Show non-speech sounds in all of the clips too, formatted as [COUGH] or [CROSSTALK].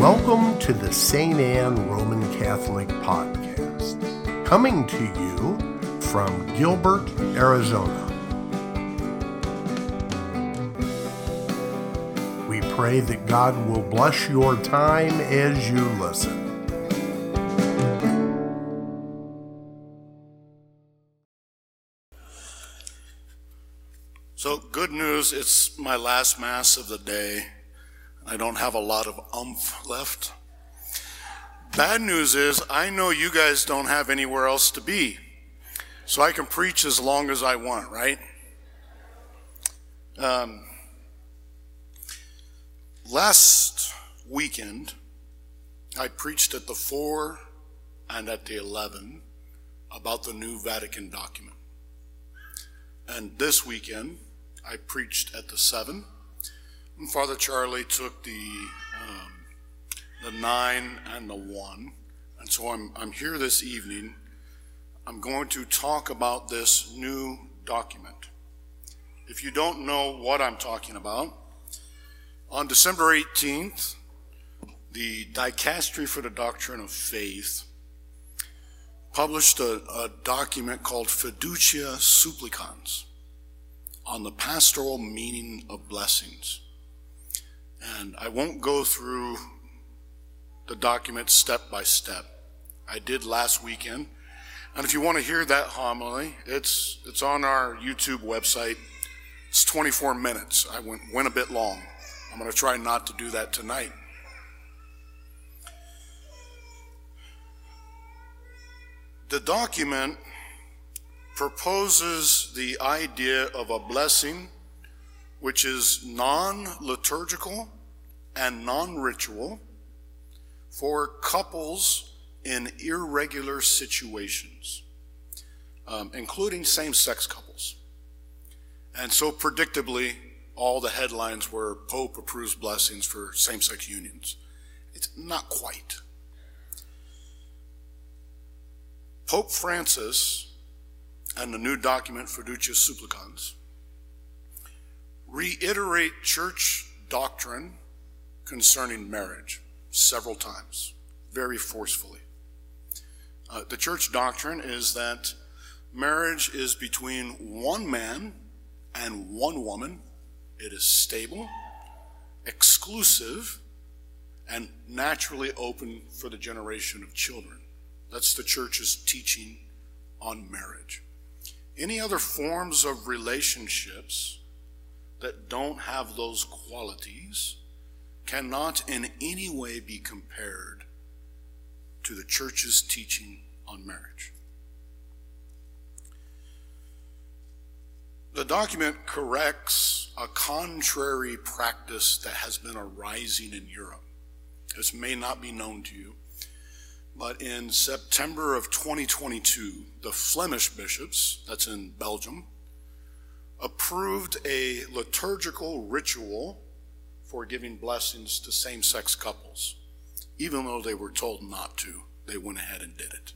Welcome to the St. Anne Roman Catholic Podcast, coming to you from Gilbert, Arizona. We pray that God will bless your time as you listen. So, good news, it's my last Mass of the day. I don't have a lot of umph left. Bad news is, I know you guys don't have anywhere else to be. So I can preach as long as I want, right? Um, last weekend, I preached at the 4 and at the 11 about the new Vatican document. And this weekend, I preached at the 7 and Father Charlie took the um, the nine and the one, and so I'm I'm here this evening. I'm going to talk about this new document. If you don't know what I'm talking about, on December 18th, the Dicastery for the Doctrine of Faith published a, a document called Fiducia Supplicans on the pastoral meaning of blessings. And I won't go through the document step by step. I did last weekend. And if you want to hear that homily, it's, it's on our YouTube website. It's 24 minutes. I went, went a bit long. I'm going to try not to do that tonight. The document proposes the idea of a blessing which is non liturgical and non ritual for couples in irregular situations, um, including same sex couples. And so, predictably, all the headlines were Pope approves blessings for same sex unions. It's not quite. Pope Francis and the new document Fiducia Supplicans reiterate church doctrine concerning marriage several times, very forcefully. Uh, the church doctrine is that marriage is between one man and one woman. It is stable, exclusive, and naturally open for the generation of children. That's the church's teaching on marriage. Any other forms of relationships that don't have those qualities cannot in any way be compared to the church's teaching on marriage. The document corrects a contrary practice that has been arising in Europe. This may not be known to you, but in September of 2022, the Flemish bishops, that's in Belgium, approved a liturgical ritual for giving blessings to same sex couples. Even though they were told not to, they went ahead and did it.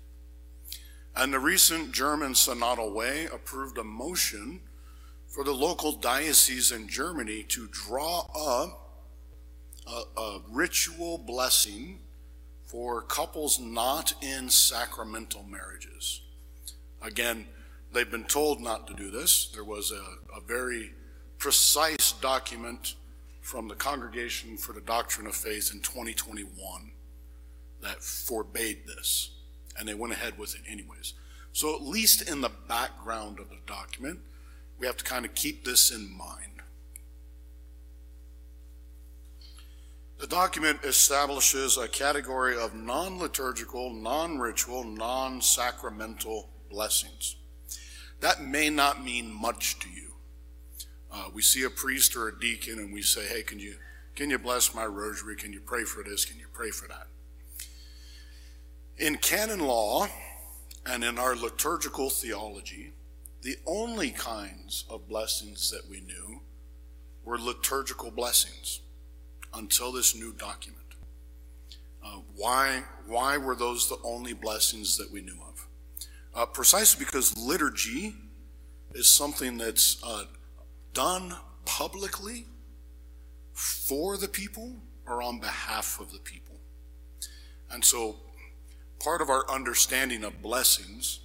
And the recent German Synodal Way approved a motion for the local diocese in Germany to draw up a, a ritual blessing for couples not in sacramental marriages. Again, They've been told not to do this. There was a, a very precise document from the Congregation for the Doctrine of Faith in 2021 that forbade this, and they went ahead with it anyways. So, at least in the background of the document, we have to kind of keep this in mind. The document establishes a category of non liturgical, non ritual, non sacramental blessings. That may not mean much to you. Uh, we see a priest or a deacon and we say, hey, can you, can you bless my rosary? Can you pray for this? Can you pray for that? In canon law and in our liturgical theology, the only kinds of blessings that we knew were liturgical blessings until this new document. Uh, why, why were those the only blessings that we knew? Uh, precisely because liturgy is something that's uh, done publicly for the people or on behalf of the people. And so part of our understanding of blessings,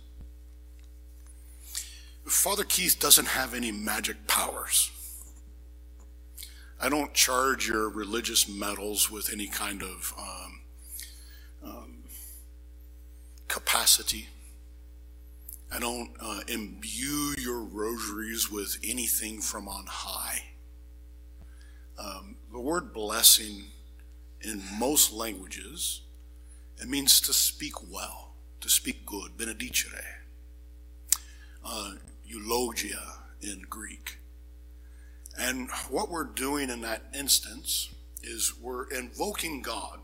Father Keith doesn't have any magic powers. I don't charge your religious medals with any kind of um, um, capacity. I don't uh, imbue your rosaries with anything from on high. Um, the word blessing in most languages, it means to speak well, to speak good, benedicere, uh, eulogia in Greek. And what we're doing in that instance is we're invoking God.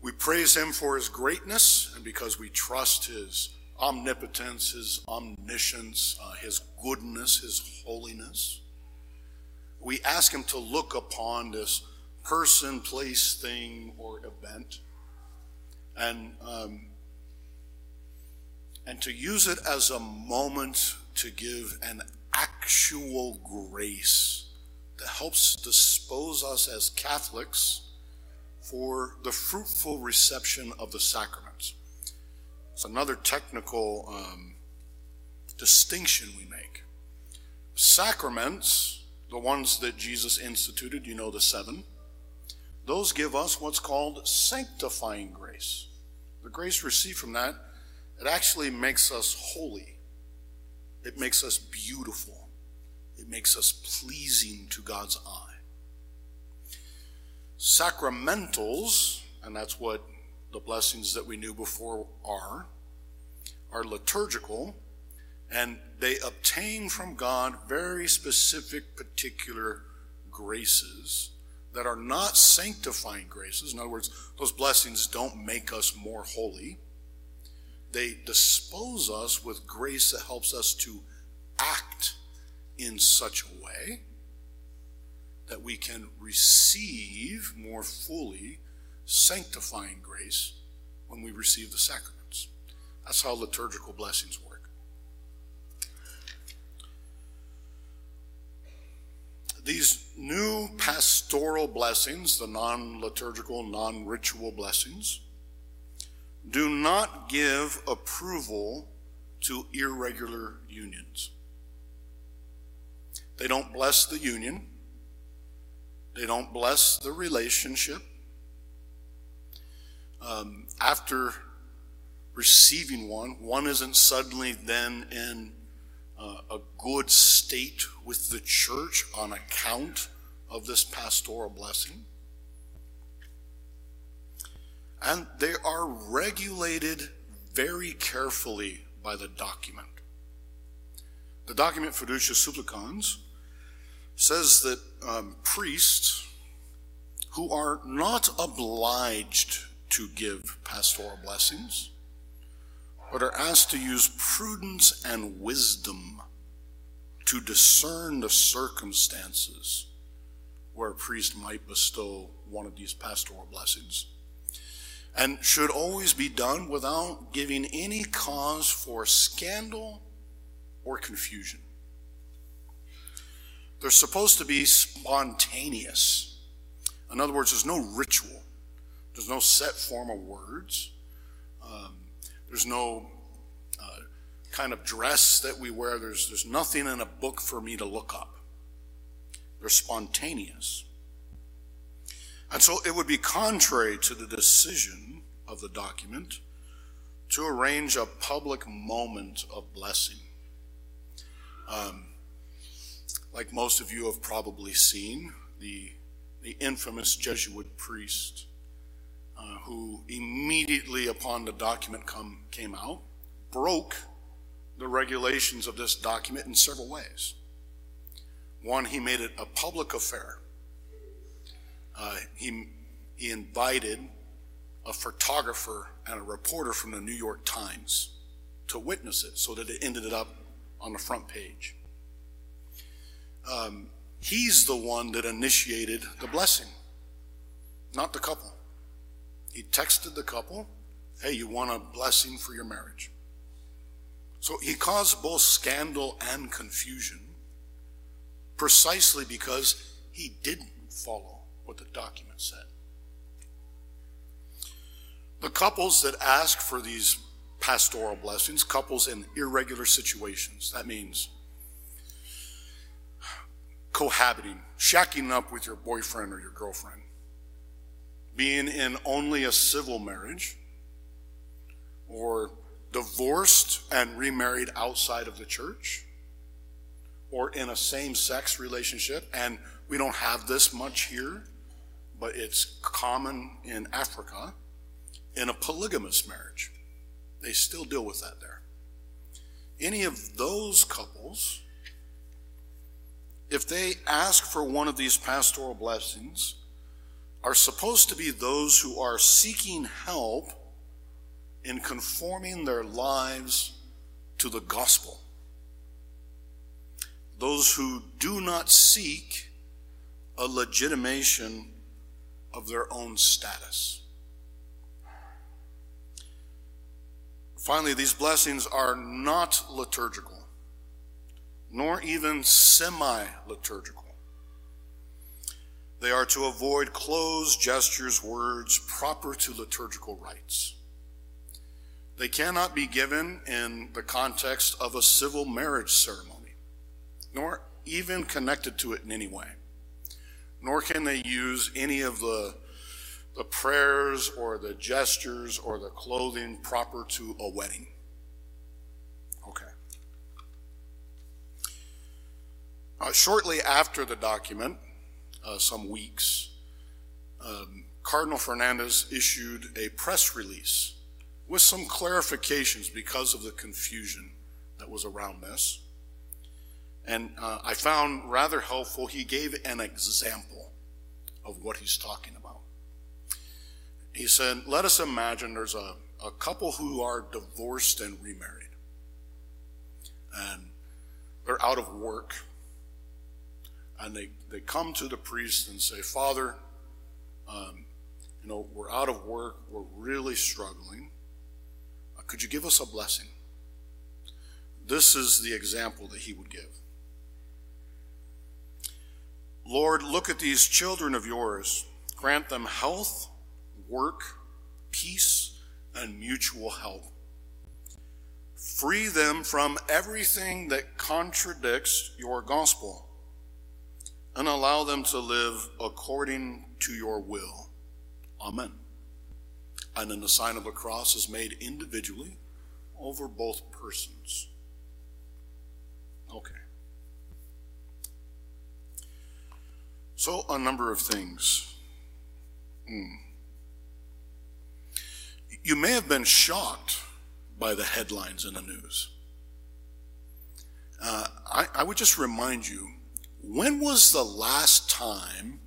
We praise Him for His greatness and because we trust His omnipotence, His omniscience, uh, His goodness, His holiness. We ask Him to look upon this person, place, thing, or event and um, and to use it as a moment to give an actual grace that helps dispose us as Catholics for the fruitful reception of the sacraments. It's another technical um, distinction we make. Sacraments, the ones that Jesus instituted, you know the seven, those give us what's called sanctifying grace. The grace received from that, it actually makes us holy it makes us beautiful. It makes us pleasing to God's eye. Sacramentals, and that's what the blessings that we knew before are, are liturgical, and they obtain from God very specific, particular graces that are not sanctifying graces. In other words, those blessings don't make us more holy they dispose us with grace that helps us to act in such a way that we can receive more fully sanctifying grace when we receive the sacraments. That's how liturgical blessings work. These new pastoral blessings, the non liturgical, non ritual blessings, do not give approval to irregular unions. They don't bless the union. They don't bless the relationship. Um, after receiving one, one isn't suddenly then in uh, a good state with the church on account of this pastoral blessing and they are regulated very carefully by the document. The document Fiducia Supplicans says that um, priests who are not obliged to give pastoral blessings, but are asked to use prudence and wisdom to discern the circumstances where a priest might bestow one of these pastoral blessings and should always be done without giving any cause for scandal or confusion. They're supposed to be spontaneous. In other words, there's no ritual, there's no set form of words, um, there's no uh, kind of dress that we wear, there's, there's nothing in a book for me to look up. They're spontaneous. And so it would be contrary to the decision of the document to arrange a public moment of blessing. Um, like most of you have probably seen, the, the infamous Jesuit priest uh, who immediately upon the document come, came out broke the regulations of this document in several ways. One, he made it a public affair. Uh, he, he invited a photographer and a reporter from the New York Times to witness it so that it ended up on the front page. Um, he's the one that initiated the blessing, not the couple. He texted the couple, hey, you want a blessing for your marriage. So he caused both scandal and confusion precisely because he didn't follow what the document said. The couples that ask for these pastoral blessings, couples in irregular situations, that means cohabiting, shacking up with your boyfriend or your girlfriend, being in only a civil marriage, or divorced and remarried outside of the church, or in a same sex relationship, and we don't have this much here, but it's common in Africa, in a polygamous marriage. They still deal with that there. Any of those couples, if they ask for one of these pastoral blessings, are supposed to be those who are seeking help in conforming their lives to the gospel. Those who do not seek a legitimation of their own status. Finally, these blessings are not liturgical, nor even semi liturgical. They are to avoid clothes, gestures, words proper to liturgical rites. They cannot be given in the context of a civil marriage ceremony, nor even connected to it in any way. Nor can they use any of the, the prayers or the gestures or the clothing proper to a wedding. Okay. Uh, shortly after the document, uh, some weeks, um, Cardinal Fernandez issued a press release with some clarifications because of the confusion that was around this. And uh, I found rather helpful, he gave an example of what he's talking about. He said, Let us imagine there's a, a couple who are divorced and remarried. And they're out of work. And they, they come to the priest and say, Father, um, you know, we're out of work, we're really struggling. Could you give us a blessing? This is the example that he would give. Lord, look at these children of yours. Grant them health, work, peace, and mutual help. Free them from everything that contradicts your gospel and allow them to live according to your will. Amen. And then the sign of the cross is made individually over both persons. Okay. So, a number of things. Mm. You may have been shocked by the headlines in the news. Uh, I, I would just remind you when was the last time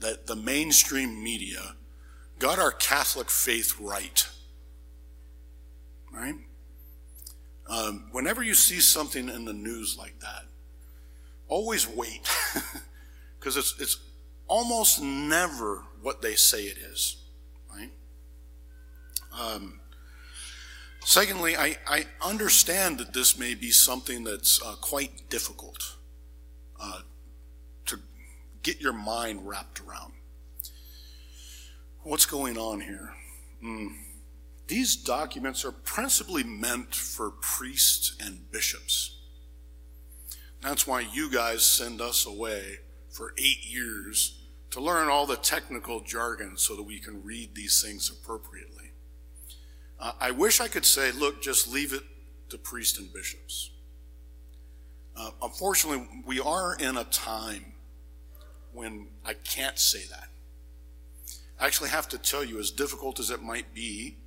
that the mainstream media got our Catholic faith right. Right? Um, whenever you see something in the news like that, always wait, [LAUGHS] because it's it's almost never what they say it is. Right? Um, secondly, I, I understand that this may be something that's uh, quite difficult uh, to get your mind wrapped around. What's going on here? Mm. These documents are principally meant for priests and bishops. That's why you guys send us away for eight years to learn all the technical jargon so that we can read these things appropriately. Uh, I wish I could say, look, just leave it to priests and bishops. Uh, unfortunately, we are in a time when I can't say that. I actually have to tell you, as difficult as it might be,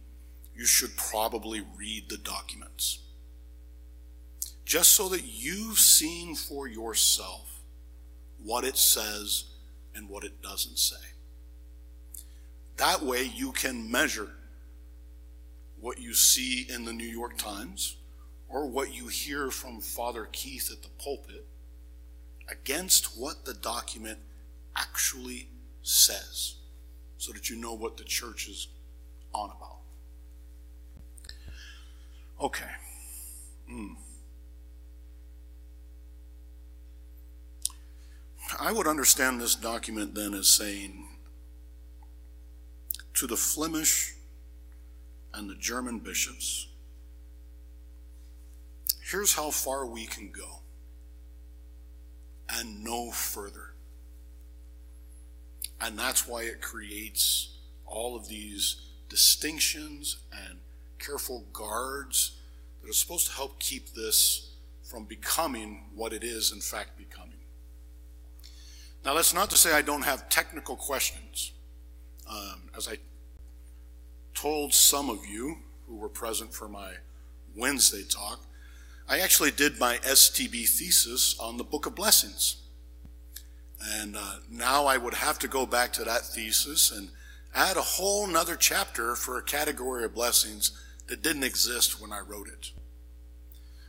you should probably read the documents. Just so that you've seen for yourself what it says and what it doesn't say. That way you can measure what you see in the New York Times or what you hear from Father Keith at the pulpit against what the document actually says so that you know what the church is on about. Okay. Mm. I would understand this document then as saying to the Flemish and the German bishops. Here's how far we can go and no further. And that's why it creates all of these distinctions and careful guards that are supposed to help keep this from becoming what it is, in fact, becoming. Now, that's not to say I don't have technical questions. Um, as I told some of you who were present for my Wednesday talk, I actually did my STB thesis on the Book of Blessings. And uh, now I would have to go back to that thesis and add a whole nother chapter for a category of blessings that didn't exist when I wrote it.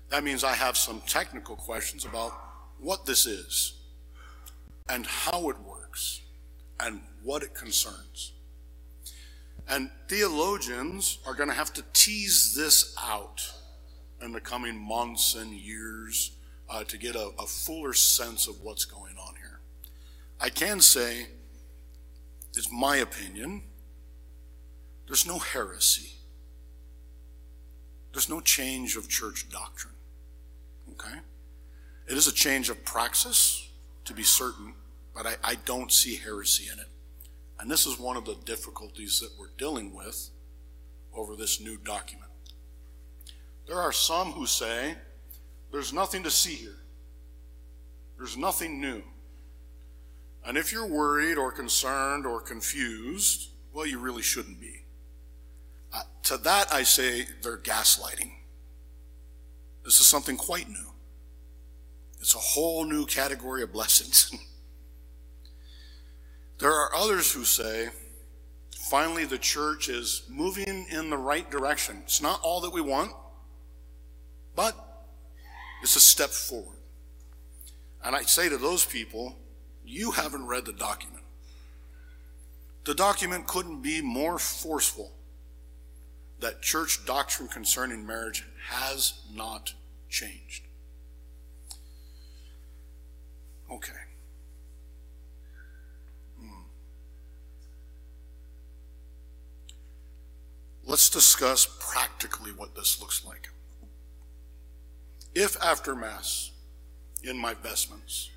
That means I have some technical questions about what this is and how it works and what it concerns. And theologians are going to have to tease this out in the coming months and years uh, to get a, a fuller sense of what's going on here. I can say, it's my opinion, there's no heresy. There's no change of church doctrine. Okay? It is a change of praxis, to be certain, but I, I don't see heresy in it. And this is one of the difficulties that we're dealing with over this new document. There are some who say there's nothing to see here, there's nothing new. And if you're worried or concerned or confused, well, you really shouldn't be. Uh, to that, I say they're gaslighting. This is something quite new. It's a whole new category of blessings. [LAUGHS] There are others who say, finally, the church is moving in the right direction. It's not all that we want, but it's a step forward. And I say to those people, you haven't read the document. The document couldn't be more forceful that church doctrine concerning marriage has not changed. Okay. Hmm. Let's discuss practically what this looks like. If after Mass, in my vestments,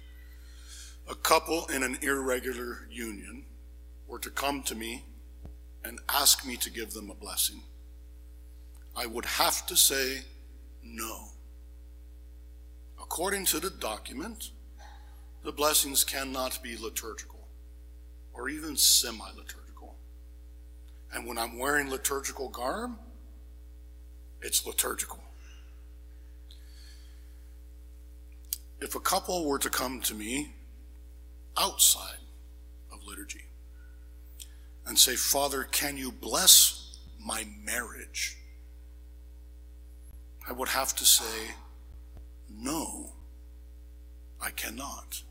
a couple in an irregular union were to come to me and ask me to give them a blessing, I would have to say no. According to the document, the blessings cannot be liturgical or even semi liturgical. And when I'm wearing liturgical garb, it's liturgical. If a couple were to come to me outside of liturgy and say, Father, can you bless my marriage? I would have to say, No, I cannot.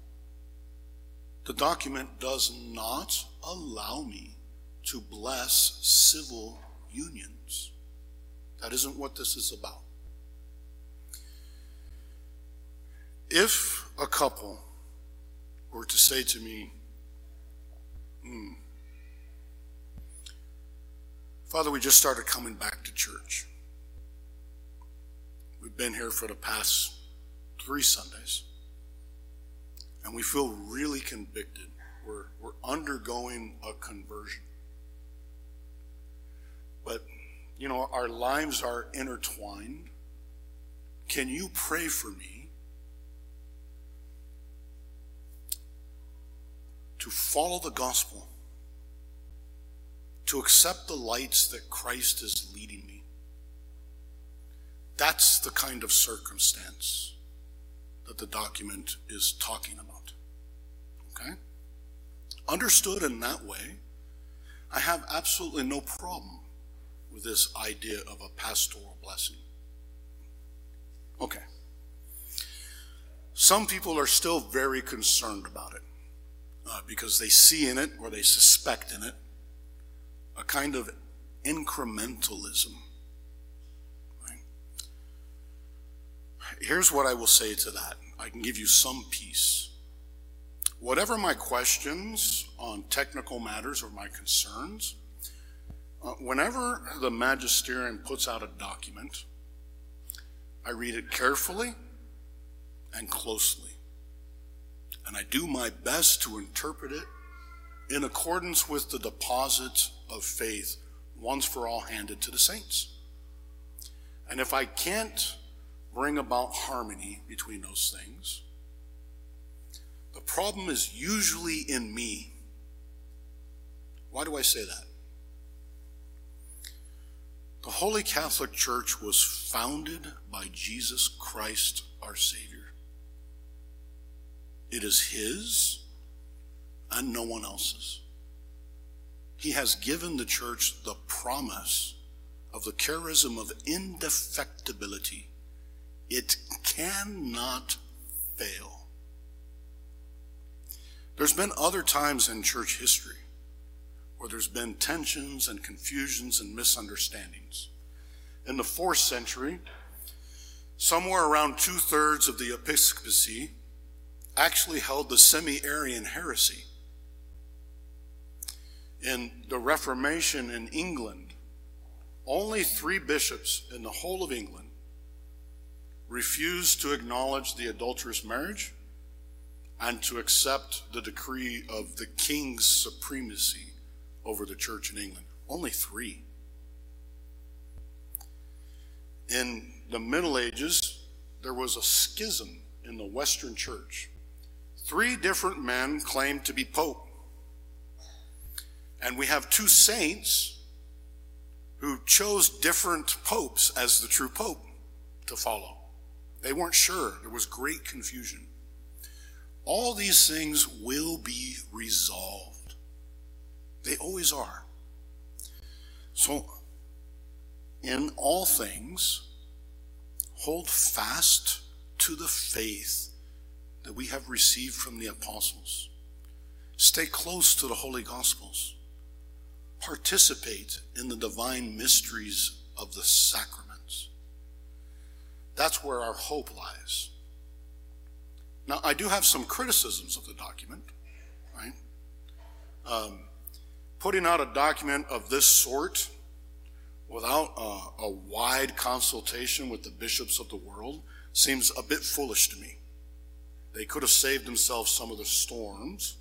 The document does not allow me to bless civil unions. That isn't what this is about. If a couple were to say to me, hmm, Father, we just started coming back to church. We've been here for the past three Sundays, and we feel really convicted. We're, we're undergoing a conversion. But, you know, our lives are intertwined. Can you pray for me to follow the gospel, to accept the lights that Christ is leading me? That's the kind of circumstance that the document is talking about. Okay? Understood in that way, I have absolutely no problem with this idea of a pastoral blessing. Okay. Some people are still very concerned about it uh, because they see in it or they suspect in it a kind of incrementalism. Right? Here's what I will say to that I can give you some peace. Whatever my questions on technical matters or my concerns, Uh, whenever the magisterium puts out a document, I read it carefully and closely. And I do my best to interpret it in accordance with the deposits of faith once for all handed to the saints. And if I can't bring about harmony between those things, the problem is usually in me. Why do I say that? The Holy Catholic Church was founded by Jesus Christ, our Savior. It is His and no one else's. He has given the church the promise of the charism of indefectibility. It cannot fail. There's been other times in church history where there's been tensions and confusions and misunderstandings. In the fourth century, somewhere around two thirds of the episcopacy actually held the semi Arian heresy. In the Reformation in England, only three bishops in the whole of England refused to acknowledge the adulterous marriage and to accept the decree of the king's supremacy over the church in England. Only three. In the Middle Ages, there was a schism in the Western church. Three different men claimed to be pope. And we have two saints who chose different popes as the true pope to follow. They weren't sure. There was great confusion. All these things will be resolved. They always are. So, in all things, hold fast to the faith that we have received from the apostles. Stay close to the Holy Gospels. Participate in the divine mysteries of the sacraments. That's where our hope lies. Now, I do have some criticisms of the document, right? Um, putting out a document of this sort without a, a wide consultation with the bishops of the world seems a bit foolish to me. They could have saved themselves some of the storms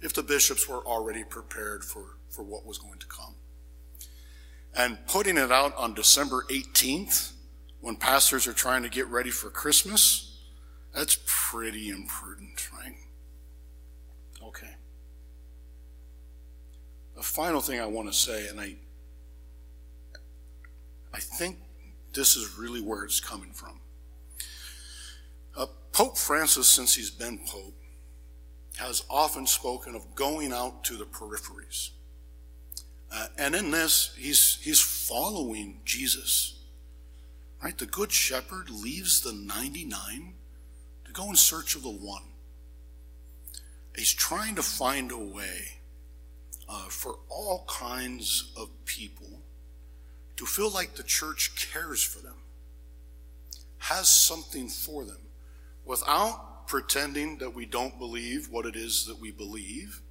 if the bishops were already prepared for, for what was going to come. And putting it out on December 18th, when pastors are trying to get ready for Christmas, that's pretty imprudent, right? Okay. The final thing I want to say, and I, I think this is really where it's coming from. Uh, Pope Francis, since he's been Pope, has often spoken of going out to the peripheries. Uh, and in this, he's, he's following Jesus. Right? The Good Shepherd leaves the 99 to go in search of the one. He's trying to find a way uh, for all kinds of people to feel like the church cares for them, has something for them, without pretending that we don't believe what it is that we believe,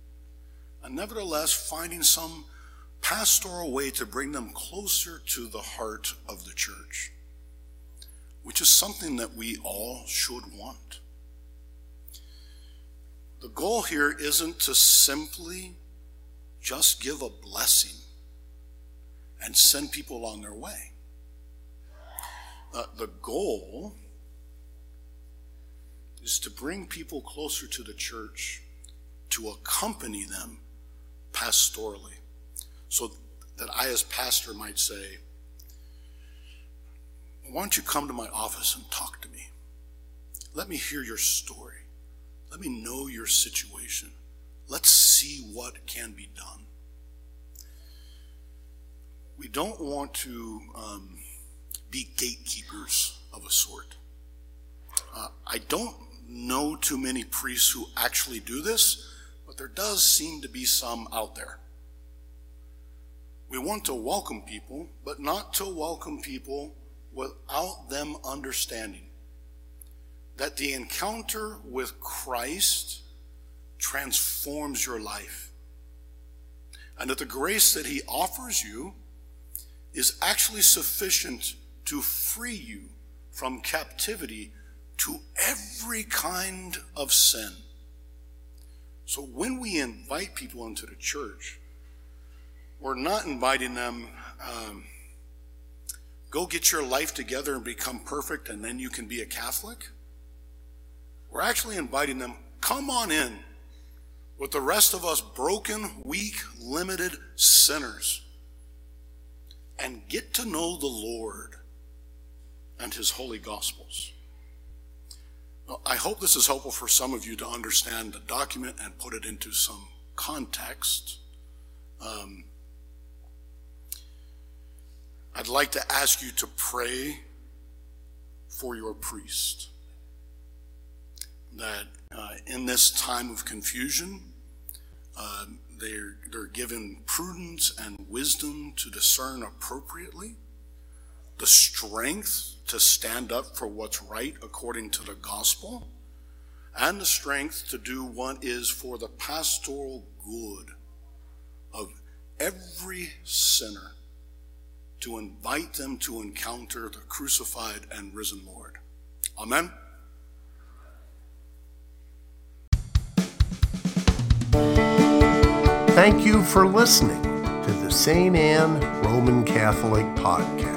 and nevertheless finding some pastoral way to bring them closer to the heart of the church, which is something that we all should want. The goal here isn't to simply just give a blessing and send people on their way. Uh, the goal is to bring people closer to the church, to accompany them pastorally. So that I, as pastor, might say, Why don't you come to my office and talk to me? Let me hear your story. Let me know your situation. Let's see what can be done. We don't want to um, be gatekeepers of a sort. Uh, I don't know too many priests who actually do this, but there does seem to be some out there. We want to welcome people, but not to welcome people without them understanding that the encounter with Christ transforms your life. And that the grace that he offers you is actually sufficient to free you from captivity to every kind of sin. So when we invite people into the church, we're not inviting them, um, go get your life together and become perfect, and then you can be a Catholic. We're actually inviting them, come on in with the rest of us broken, weak, limited sinners and get to know the Lord and His holy gospels. I hope this is helpful for some of you to understand the document and put it into some context. Um, I'd like to ask you to pray for your priest. That uh, in this time of confusion, uh, they're, they're given prudence and wisdom to discern appropriately, the strength to stand up for what's right according to the gospel, and the strength to do what is for the pastoral good of every sinner, to invite them to encounter the crucified and risen Lord. Amen. Thank you for listening to the St. Anne Roman Catholic Podcast.